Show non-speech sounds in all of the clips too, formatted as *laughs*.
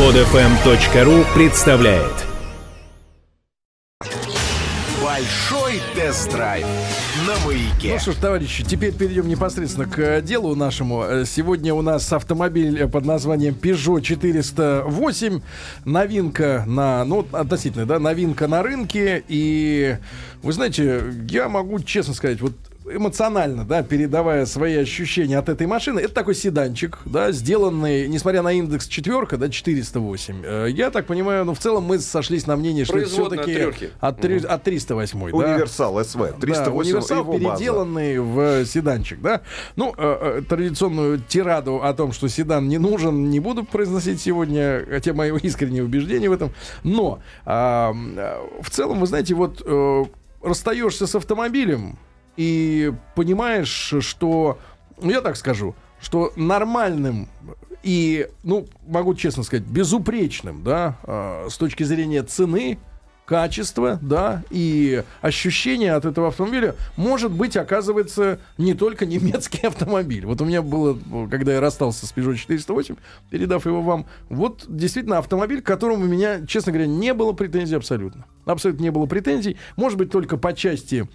Подфм.ру представляет Большой тест-драйв на маяке. Ну что ж, товарищи, теперь перейдем непосредственно к э, делу нашему. Э, Сегодня у нас автомобиль э, под названием Peugeot 408. Новинка на, ну, относительно, да, новинка на рынке. И вы знаете, я могу честно сказать, вот эмоционально, да, передавая свои ощущения от этой машины. Это такой седанчик, да, сделанный, несмотря на индекс четверка, да, 408. Э, Я так понимаю, ну, в целом мы сошлись на мнении, что это Производная от все-таки трёхи. от, три- от 308, да. Универсал СВ. Да, 308 универсал, его база. переделанный в седанчик, да. Ну, э, э, традиционную тираду о том, что седан не нужен, не буду произносить сегодня, хотя мое искреннее убеждение в этом. Но э, в целом, вы знаете, вот э, расстаешься с автомобилем и понимаешь, что, ну, я так скажу, что нормальным и, ну, могу честно сказать, безупречным, да, э, с точки зрения цены, качества, да, и ощущение от этого автомобиля может быть, оказывается, не только немецкий *laughs* автомобиль. Вот у меня было, когда я расстался с Peugeot 408, передав его вам, вот действительно автомобиль, к которому у меня, честно говоря, не было претензий абсолютно. Абсолютно не было претензий. Может быть, только по части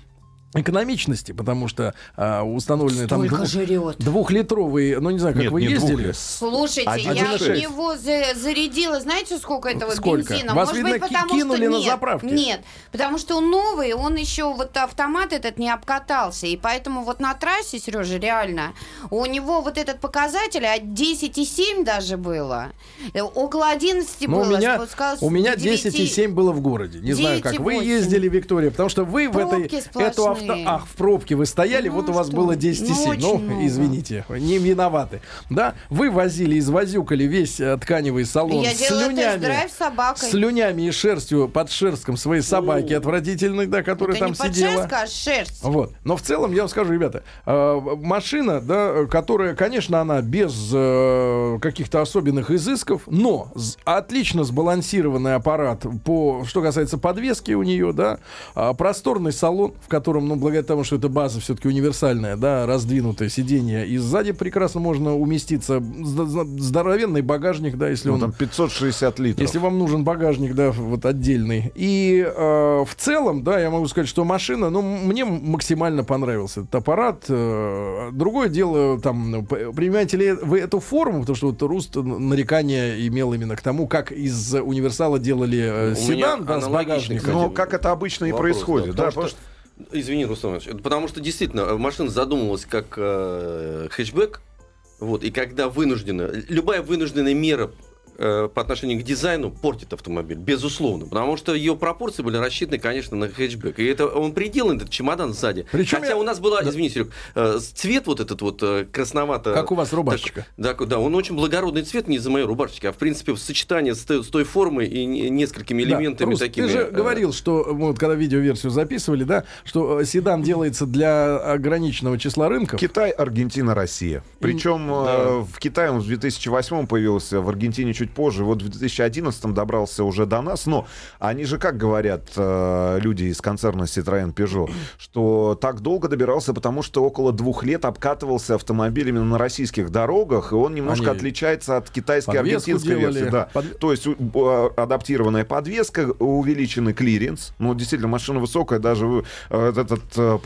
экономичности, потому что а, установлены там двух- жрет. двухлитровые, ну не знаю, как Нет, вы не ездили. двухлит- Слушайте, Один я в него за- зарядила, знаете, сколько этого Сколько? бензина? Вас, Может видно, быть, ки- потому кинули что на нет, заправке. Нет, потому что он новый, он еще вот автомат этот не обкатался, и поэтому вот на трассе, Сережа, реально, у него вот этот показатель от 10,7 даже было, э, около 11 Ну, у было, меня, спускалось у меня до 9. 10,7 было в городе. Не знаю, как вы 9,8. ездили, Виктория, потому что вы в этой... Пробки Эту сплошные. Ах, в пробке вы стояли, Ну, вот у вас что было вы. 10,7. Ну, Ну, много. извините, не виноваты. Да, вы возили, извозюкали весь э, тканевый салон Я с слюнями. с. Слюнями и шерстью под шерстком своей собаки отвратительной, да, которая Это там не сидела. шерстка, а шерсть. Вот. Но в целом, я вам скажу, ребята, э, машина, да, которая, конечно, она без э, каких-то особенных изысков, но отлично сбалансированный аппарат по, что касается подвески у нее, да, а, просторный салон, в котором, ну, благодаря тому, что эта база все-таки универсальная, да, раздвинутое сиденье, и сзади прекрасно можно уместиться, Зд- зд- здоровенный багажник, да, если Ну, он там 560 литров. если вам нужен багажник, да, вот отдельный. И э, в целом, да, я могу сказать, что машина, ну, мне максимально понравился этот аппарат. Э, другое дело, там, ну, принимаете ли вы эту форму, потому что вот Руст нарекания имел именно к тому, как из универсала делали э, седан, да, с багажником. Но как это обычно и вопрос, происходит, да, потому что- Извини, Руслан Иванович, потому что действительно э, машина задумывалась как э, хэтчбэк, вот, и когда вынуждена, любая вынужденная мера э, по отношению к дизайну портит автомобиль, безусловно, потому что ее пропорции были рассчитаны, конечно, на хэтчбэк, и это он приделан, этот чемодан сзади. Причем Хотя я- у нас была, Да. извини, Серег, э, цвет вот этот вот э, красновато... Как у вас рубашечка. Так, да, да, он очень благородный цвет, не из-за моей рубашечки, а в принципе в сочетании с, той- с той формой и не- несколькими Да, элементами Рус, такими. Ты же э, говорил, что мы вот когда видеоверсию записывали, да, что седан делается для ограниченного числа рынков. Китай, Аргентина, Россия. Причем э, в Китае он в 2008 появился, в Аргентине чуть позже. Вот в 2011 добрался уже до нас. Но они же как говорят э, люди из концерна Citroёn Peugeot, что так долго добирался, потому что около двух лет обкатывался автомобиль именно на российских дорогах, и он немножко Они отличается от китайской аргентинской делали, версии. Да. под- То есть э, адаптированная подвеска, увеличенный клиренс. Ну, действительно, машина высокая, даже э, этот э,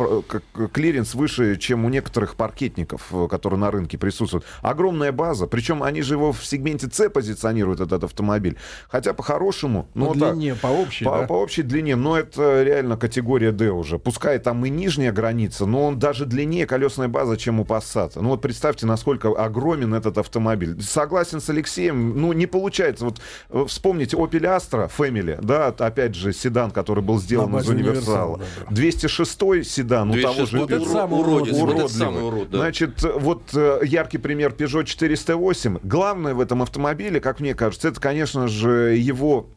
клиренс выше, чем у некоторых паркетников, э, которые на рынке присутствуют. Огромная база. Причем они же его в сегменте С позиционируют, этот автомобиль. Хотя по-хорошему... По ну, вот так, длине, по общей, по, да. по общей длине, но это реально категория D уже. Пускай там и нижняя граница, но он даже длиннее колесная база, чем у Passat. Ну вот представьте, насколько огромен этот автомобиль. Согласен с Алексеем, ну не получается. Вот э, вспомните Opel Astra Family, да, опять же седан, который был сделан из универсала. универсала, да, да. 206 седан, у того 206 же Вот это самый уродец, вот Уродливый. самый урод, да. Значит, вот э, яркий пример Peugeot 408. Главное в этом автомобиле, как мне кажется, это, конечно же, его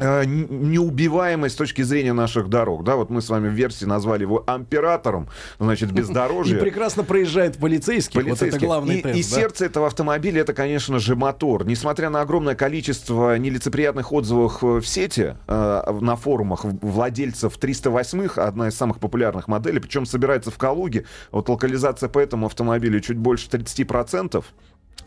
э, неубиваемость с точки зрения наших дорог. Да, вот мы с вами в версии назвали его амператором, значит, *laughs* И бездорожье. прекрасно проезжает полицейский. Вот это главный и, тест. и да. сердце этого автомобиля это, конечно же, мотор. Несмотря на огромное количество нелицеприятных отзывов э, в сети, э, на форумах владельцев 308-х, одна из самых популярных моделей, причем собирается в Калуге, вот локализация по этому автомобилю чуть больше 30%.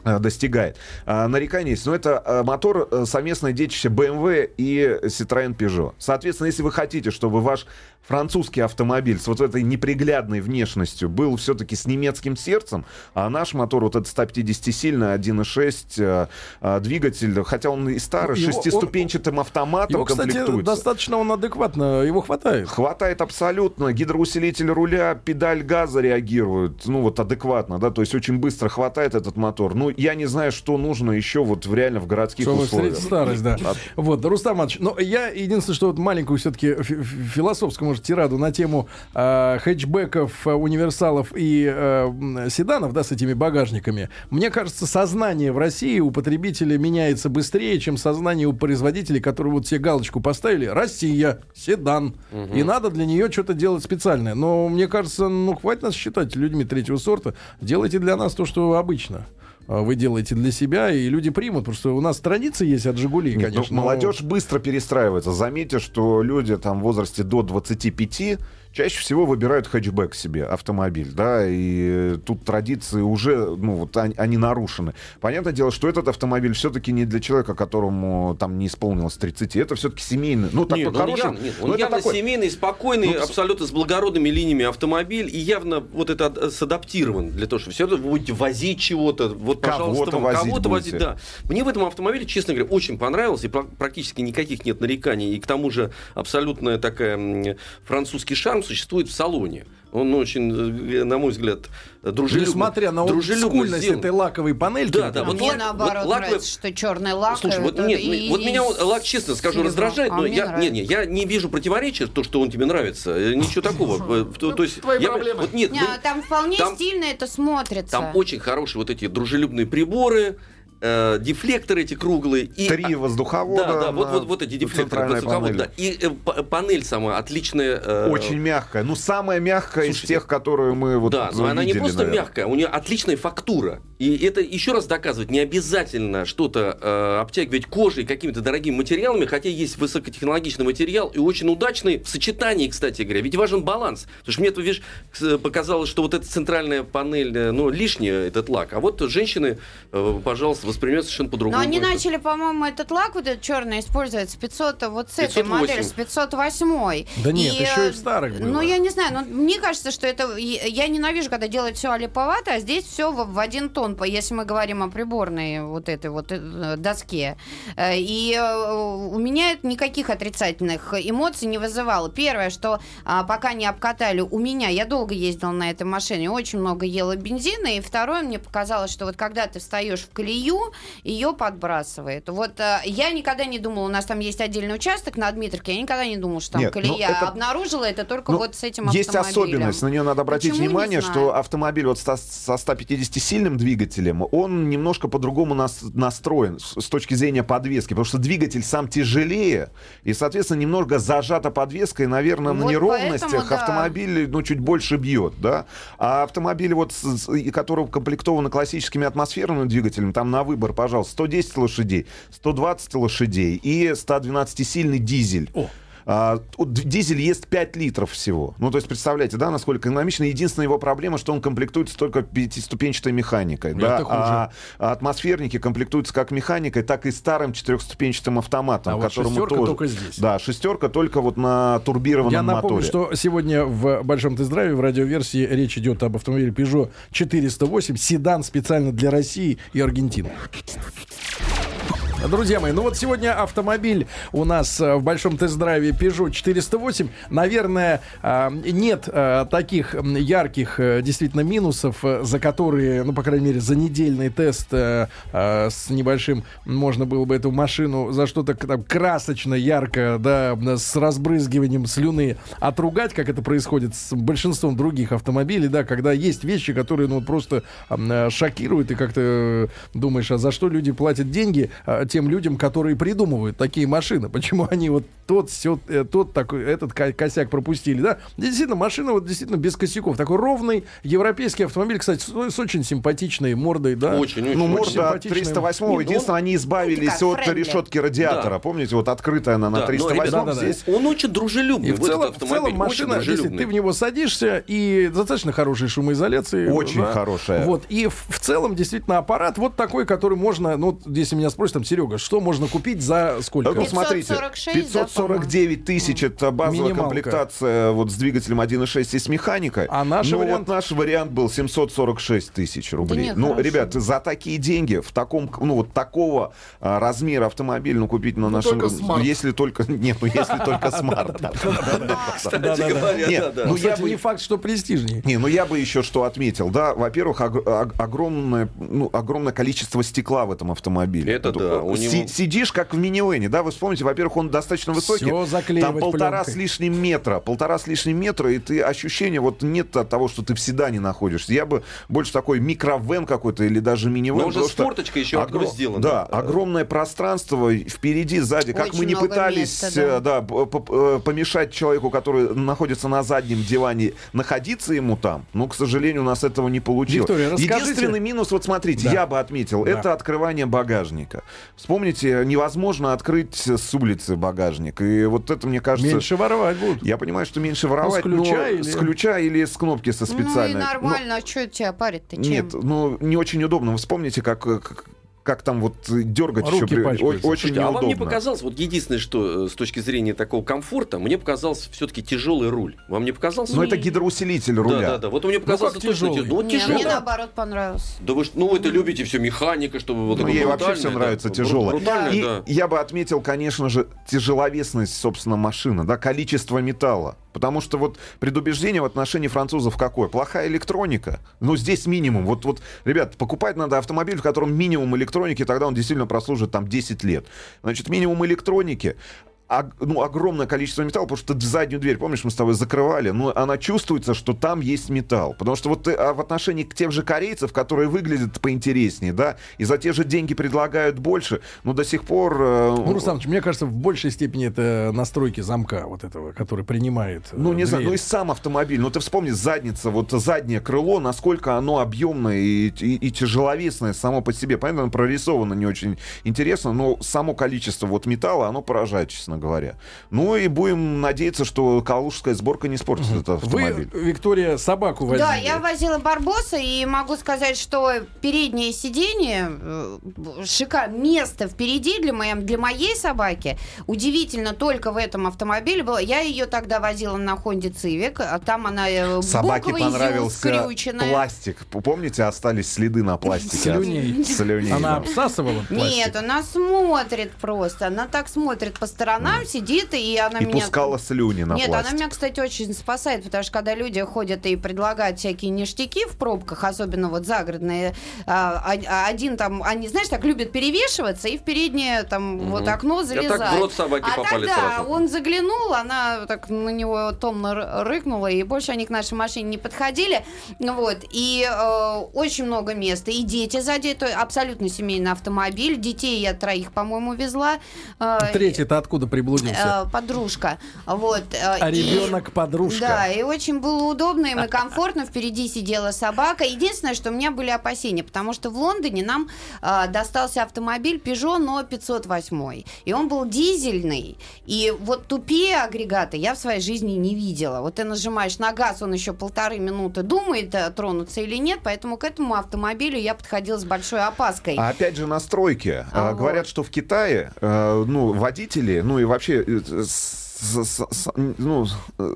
Э, достигает. А, нарекания есть, но это а, мотор а, совместное детище BMW и Citroёn Peugeot. Соответственно, если вы хотите, чтобы ваш французский автомобиль с вот этой неприглядной внешностью был все-таки с немецким сердцем, а наш мотор, вот этот 150-сильный 1.6 а, а, двигатель, хотя он и старый, Его- шестиступенчатым автоматом Его, кстати, комплектуется. достаточно он адекватно, его хватает. Хватает абсолютно. Гидроусилитель руля, педаль газа реагирует, ну вот адекватно, да, то есть очень быстро хватает этот мотор. Ну, я не знаю, что нужно еще вот в- реально в городских Чтобы условиях. старость, да. Вот, Рустам Иванович, но я единственное, что вот маленькую все-таки философскую, может, тираду на тему э, хэтчбеков, э, универсалов и э, м, седанов, да, с этими багажниками. Мне кажется, сознание в России у потребителя меняется быстрее, чем сознание у производителей, которые вот себе галочку поставили. Россия, седан. И надо для нее что-то делать специальное. Но мне кажется, ну, хватит нас считать людьми третьего сорта. Делайте для нас то, что обычно а, вы делаете для себя, и люди примут, что у нас традиции есть от Жигулей, Нет, ну, конечно. но- молодежь быстро перестраивается. Заметьте, что люди там в возрасте до 25 чаще всего выбирают хэтчбэк себе, автомобиль, да, и тут традиции уже, ну, вот они, они нарушены. Понятное дело, что этот автомобиль все-таки не для человека, которому там не исполнилось 30, это все-таки семейный, ну, он хороший, явно, нет, он ну, это явно такой- семейный, спокойный, Ну, абсолютно с благородными линиями автомобиль, и явно вот это ад- садаптирован для того, чтобы все равно вы будете возить чего-то, вот, пожалуйста, Кого-то возить кого-то будете. возить, да. Мне в этом автомобиле, честно говоря, очень понравилось, и пра- практически никаких нет нареканий, и к тому же абсолютная такая французский шарм существует в салоне. Он очень, э, на мой взгляд, дружелюбно. Несмотря на дружелюбно скульность сделан. этой лаковой панельки. Да, да, А вот мне лак- наоборот вот лаковый- нравится, что черный лак. Слушай, вот, нет, и- вот меня лак, честно скажу, серебро. раздражает, А но я, нравится. не, не, я не вижу противоречия, то, что он тебе нравится. Э, Ничего такого. Э, То, то есть, твои я проблемы. вот нет, Не, мы- там вполне там- стильно это смотрится. там очень хорошие вот эти дружелюбные приборы, э, дефлекторы эти круглые. И, Три а, воздухода. Да, да, вот, вот, вот эти дефлекторы воздуховода, да. И э, панель сама отличная. э, Очень мягкая. Ну, самая мягкая из Слушайте, тех, которые мы вот да, но она не просто наверное. мягкая, у нее отличная фактура. И это еще раз доказывает, не обязательно что-то э, обтягивать кожей какими-то дорогими материалами, хотя есть высокотехнологичный материал и очень удачный в сочетании, кстати говоря. Ведь важен баланс. Потому что мне, видишь, к- показалось, что вот эта центральная панель, э, ну, лишняя, этот лак. А вот женщины, э, пожалуйста, воспринимают совершенно по-другому. Но они это. начали, по-моему, этот лак вот этот черный использовать с 500, вот с этой 508. модели, с 508. Да нет, еще и в старых было. Ну, я не знаю, но мне кажется, что это... Я ненавижу, когда делают все олиповато, а здесь все в, в один тон, по- если мы говорим о приборной вот этой вот э, доске. Э, И э, у меня это никаких отрицательных эмоций не вызывало. Первое, что а, пока не обкатали у меня, я долго ездила на этой машине, очень много ела бензина, и второе, мне показалось, что вот когда ты встаешь в колею, ее подбрасывает. Вот э, я никогда не думала, у нас там есть отдельный участок на Дмитровке, я никогда не думала, что там Нет, ну, колея. это- Обнаружила это только Ну, вот с этим Есть автомобилем. особенность, на нее надо обратить Почему, внимание, что автомобиль вот со, со 150-сильным двигателем, он немножко по-другому нас- настроен с, точки зрения подвески, потому что двигатель сам тяжелее, и, соответственно, немного зажата подвеска, и, наверное, на Вот неровностях поэтому, да. автомобиль ну, чуть больше бьет, да. А автомобили, вот, которые укомплектованы классическими атмосферными двигателями, там на выбор, пожалуйста, 110 лошадей, 120 лошадей и 112-сильный дизель. О. А, дизель ест 5 литров всего. Ну, то есть, представляете, да, насколько экономично. Единственная его проблема, что он комплектуется только пятиступенчатой механикой. Да? А, а атмосферники комплектуются как механикой, так и старым четырехступенчатым автоматом. А вот шестерка тоже- только здесь. Да, шестерка только вот на турбированном Я напомню, моторе. что сегодня в большом тест-драйве в радиоверсии речь идет об автомобиле Peugeot 408, седан специально для России и Аргентины. Друзья мои, ну вот сегодня автомобиль у нас э, в большом тест-драйве Peugeot 408. Наверное, э, нет э, таких ярких действительно минусов, за которые, ну, по крайней мере, за недельный тест с небольшим можно было бы эту машину за что-то там красочно, ярко, да, с разбрызгиванием слюны отругать, как это происходит с большинством других автомобилей, да, когда есть вещи, которые, ну, просто шокируют, и как-то думаешь, а за что люди платят деньги? Тем людям, которые придумывают такие машины. Почему они вот тот, сё, э, тот такой, этот ко- косяк пропустили, да? Действительно, машина вот действительно без косяков. Такой ровный европейский автомобиль, кстати, с, с очень симпатичной мордой, да? Очень, очень. Ну, морда от симпатичная. 308 Нет, единственное, они избавились такая от решетки радиатора. Да. Помните, вот открытая она на Да, но, 308 ребята, да, да. здесь. Он очень дружелюбный. И в вот целом, в целом машина, если ты в него садишься, и достаточно хорошей шумоизоляции. Очень да. хорошая. Вот, и в, в целом, действительно, аппарат вот такой, который можно, ну, если меня спросят, там, Серега, что можно купить за сколько? Ну, смотрите, 546, да, 549 тысяч это базовая Минималка. комплектация вот с двигателем 1.6 и с механикой. А наш ну, вариант? вот наш вариант был 746 тысяч рублей. нет, ну, хорошо. ребят, за такие деньги, в таком, ну, вот такого а, размера автомобиль, ну, купить на нашем... только Smart. Если только... *laughs* Нет, ну, если только Smart. Кстати говоря, Нет, да, да. ну, Ну, я бы- не факт, что престижнее. Не, ну я бы еще что отметил, да, во-первых, ог- огромное, ну, огромное количество стекла в этом автомобиле. Это да, э, у си- него- Сидишь как в минивэне, да, вы вспомните, во-первых, он достаточно высокий, там полтора пленкой. с лишним метра, полтора с лишним метра, и ты ощущение вот нет от того, что ты в седане находишься. Я бы больше такой микровен какой-то или даже минивэн. Но уже потому с что форточкой еще окно сделано. Да, огромное пространство впереди, сзади. Как Очень мы не пытались места, э, да, п- п- э, помешать человеку, который находится на заднем диване, находиться ему там, но, к сожалению, у нас этого не получилось. Виктория, расскажите. Единственный минус, вот смотрите, Да. я бы отметил, Да. это открывание багажника. Вспомните, невозможно открыть с улицы багажник. И вот это, мне кажется... Меньше воровать будут. Я понимаю, что меньше воровать, Ну, с ключа но или- с ключа или с кнопки со Ну и специальной. Но- нормально, а что тебя парит-то? Нет, ну не очень удобно. Вы вспомните, как, как, как там вот э, дергать Руки еще. при- Очень Слушайте, а вам не неудобно. показалось, вот единственное, что э, с точки зрения такого комфорта, мне показался все-таки тяжелый руль. Вам не показался? Но это гидроусилитель Да, руля. да, да. Вот мне показалось как точно тяжелый? тяжелый. Ну, вот тяжелый. мне наоборот понравилось. Да вы ну вы это любите все механика, чтобы вот Ну, такое ей вообще все да, нравится бру- тяжелое. И да. я бы отметил, конечно же, тяжеловесность, собственно, машины, да, количество металла. Потому что вот предубеждение в отношении французов какое? Плохая электроника. Ну, здесь минимум. Вот, вот, ребят, покупать надо автомобиль, в котором минимум электроники, тогда он действительно прослужит там 10 лет. Значит, минимум электроники, ну, огромное количество металла, потому что заднюю дверь, помнишь, мы с тобой закрывали, но она чувствуется, что там есть металл. Потому что вот ты, а в отношении к тех же корейцев, которые выглядят поинтереснее, да, и за те же деньги предлагают больше, но до сих пор... э, Ну, Рустамович, мне кажется, в большей степени это настройки замка вот этого, который принимает. э, Ну, не знаю, дверь. ну и сам автомобиль. Ну, ты вспомни, задница, вот заднее крыло, насколько оно объемное и, и- и тяжеловесное само по себе. Понятно, оно прорисовано не очень интересно, но само количество вот металла, оно поражает, честно говоря. Ну и будем надеяться, что калужская сборка не испортит этот Вы, автомобиль. Виктория, собаку возили. Да, я возила Барбоса, и могу сказать, что переднее сиденье, э, шика... место впереди для, моей, для моей собаки, удивительно, только в этом автомобиле было. Я ее тогда возила на Хонде Цивик, а там она э, Собаке понравился пластик. Помните, остались следы на пластике? Слюней. Слюней, Она обсасывала пластик? Нет, она смотрит просто. Она так смотрит по сторонам, сидит, и она И меня... пускала слюни на Нет, пластик. она меня, кстати, очень спасает, потому что когда люди ходят и предлагают всякие ништяки в пробках, особенно вот загородные, а, а- один там, они, знаешь, так любят перевешиваться и в переднее там вот окно Я залезать. так в рот собаки а попали тогда сразу. он заглянул, она так на него томно рыкнула, и больше они к нашей машине не подходили. Ну Вот. И э, очень много места. И дети сзади, это абсолютно семейный автомобиль. Детей я троих, по-моему, везла. Э, Третий-то откуда приблудился? э, подружка. Вот. э, А и- ребенок подружка. да, и очень было удобно, им и комфортно. Впереди сидела собака. Единственное, что у меня были опасения, потому что в Лондоне нам а, достался автомобиль Peugeot, но 508. И он был дизельный. И вот тупее агрегата я в своей жизни не видела. Вот ты нажимаешь на газ, он еще полторы минуты думает, э, тронуться или нет. Поэтому к этому автомобилю я подходила с большой опаской. А опять же настройки. А, А, вот. Говорят, что в Китае, э, ну, водители, ну и вообще, э, с- с- с- ну, э,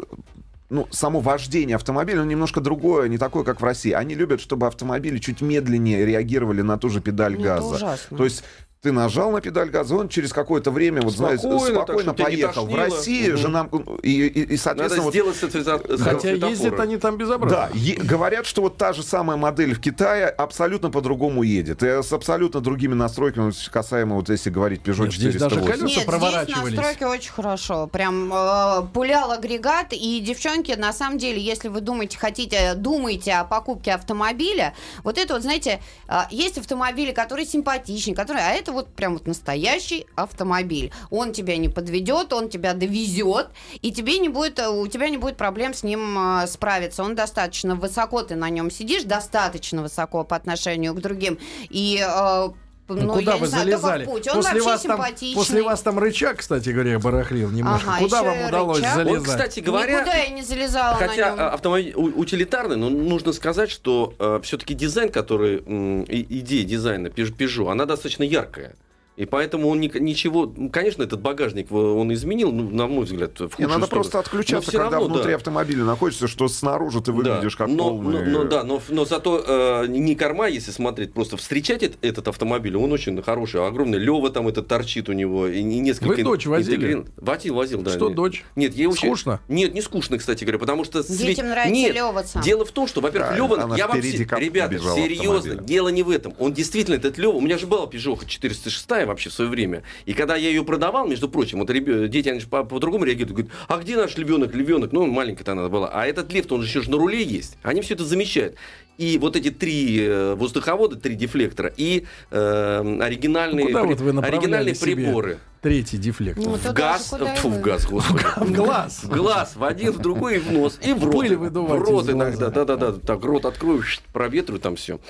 ну, само вождение автомобиля, ну, немножко другое, не такое, как в России. Они любят, чтобы автомобили чуть медленнее реагировали на ту же педаль Ну, это газа. ужасно. То есть ты нажал на педаль газа, он через какое-то время, вот Спокойно, так, спокойно не поехал. В. России Мгм. же нам и, и- и, Надо соответственно, вот сделать со цвета- Хотя светофора. ездят они там безобразно. да, е- говорят, что вот та же самая модель в Китае абсолютно по-другому едет. И с абсолютно другими настройками, вот касаемо, вот если говорить Peugeot Нет, здесь даже 408. колеса Нет, здесь проворачивались. настройки очень хорошо. Прям э, пулял агрегат. И, девчонки, на самом деле, если вы думаете, хотите, думаете о покупке автомобиля, вот это вот, знаете, э, есть автомобили, которые симпатичнее, которые, а это вот прям вот настоящий автомобиль. Он тебя не подведет, он тебя довезет, и тебе не будет, э, у тебя не будет проблем с ним э, справиться. Он достаточно высоко, ты на нем сидишь, достаточно высоко по отношению к другим. И э, Ну, ну, куда вы знаю, залезали? путь. Он После вообще вас, там, после вас там рычаг, кстати говоря, барахлил немножко. Ага, куда вам удалось рычаг. залезать? Вот, кстати говоря, Никуда я не залезала Хотя на нем. а, автомобиль утилитарный, но нужно сказать, что все-таки дизайн, который и- идея дизайна Peugeot, она достаточно яркая. И поэтому он ни- ничего, ну, конечно, этот багажник э, он изменил, ну, на мой взгляд, в худшую надо сторону. просто отключаться, когда равно, внутри да. автомобиля находишься, что снаружи ты выглядишь как но, полный... но- но да, но, но зато э, не корма, если смотреть, просто встречать эт- этот автомобиль, он очень хороший, огромный. Лева там это торчит у него, и, и несколько... Вы дочь возили? интегрин- Возил, возил, да. Что Нет. дочь? Нет, ей очень... Скучно? Нет, не скучно, кстати говоря, потому что... Детям нравится Нет, Лёва сам. Дело в том, что, во-первых, Да, Лева, она я вам... Ребята, серьезно, автомобиля. дело не в этом. Он действительно, этот Лева... У меня же была Peugeot 406 вообще в свое время. И когда я ее продавал, между прочим, вот ребё- дети, они же по- по-другому реагируют. Говорят, а где наш львенок, львенок? Ну, маленькая-то она была. А этот лев, он же еще ж на руле есть. Они все это замечают. И вот эти три э, воздуховода, три дефлектора и э, оригинальные, Ну, при- вот оригинальные себе приборы. Третий дефлектор. Ну, В газ, фу, в газ, господи. *laughs* В глаз. В глаз, в один, в другой, и в нос, и в рот. Пыль в рот иногда, да-да-да, так рот открою, проветрю там все.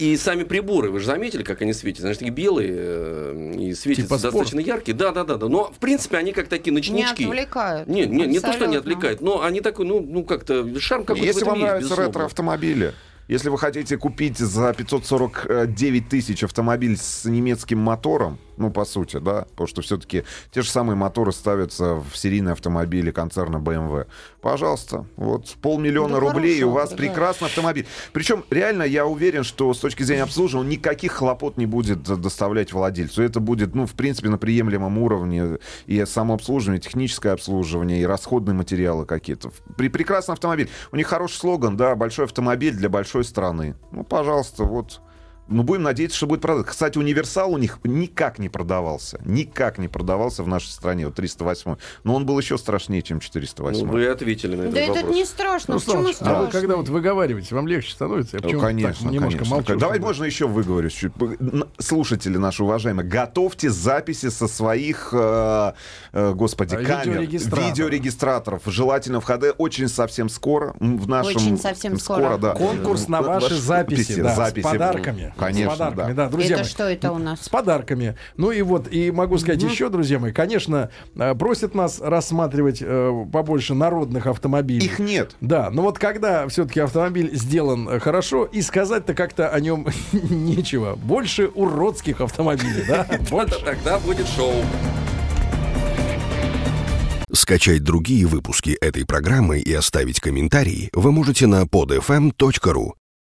И сами приборы, вы же заметили, как они светят? Значит, такие белые э, и светятся Типа спорт. достаточно яркие. Да-да-да. Но, в принципе, они как такие Не ночнички. отвлекают. Не, не, не то, что они Абсолютно. отвлекают, но они такой, ну, ну как-то, шарм какой-то в Если этом вам есть, нравятся ретро-автомобили, если вы хотите купить за 549 тысяч автомобиль с немецким мотором, ну, по сути, да, потому что все-таки те же самые моторы ставятся в серийные автомобили концерна BMW. Пожалуйста, вот полмиллиона Да рублей, и у хорошо, вас да. прекрасный автомобиль. Причем, реально, я уверен, что с точки зрения обслуживания никаких хлопот не будет доставлять владельцу. Это будет, ну, в принципе, на приемлемом уровне и самообслуживание, техническое обслуживание, и расходные материалы какие-то. При прекрасный автомобиль. У них хороший слоган, да, большой автомобиль для большой страны. Ну, пожалуйста, вот. Ну, будем надеяться, что будет продать. Кстати, универсал у них никак не продавался. Никак не продавался в нашей стране, вот 308. Но он был еще страшнее, чем 408. Ну, вы ответили на этот Да это вопрос. не страшно. Руслан Почему Ильич, а вы страшно? когда вот выговариваете, вам легче становится? Я Ну, конечно, немножко конечно. молчу. Давай чтобы- можно еще выговорюсь. Слушатели наши уважаемые, готовьте записи со своих, э, э, господи, А, камер, видеорегистраторов. видеорегистраторов. Желательно в ХД очень совсем скоро. В нашем, Очень совсем скоро. да. Конкурс на ваши записи, да, записи. с подарками. Конечно, с подарками, да. да, друзья Это мои. что это у нас? С подарками. Ну и вот, и могу сказать еще, друзья мои, конечно, э, просят нас рассматривать э, побольше народных автомобилей. Их нет. Да, но вот когда все-таки автомобиль сделан э, хорошо, и сказать-то как-то о нем *laughs* нечего. Больше уродских автомобилей, да? *laughs* Больше. Тогда будет шоу. Скачать другие выпуски этой программы и оставить комментарии вы можете на podfm.ru.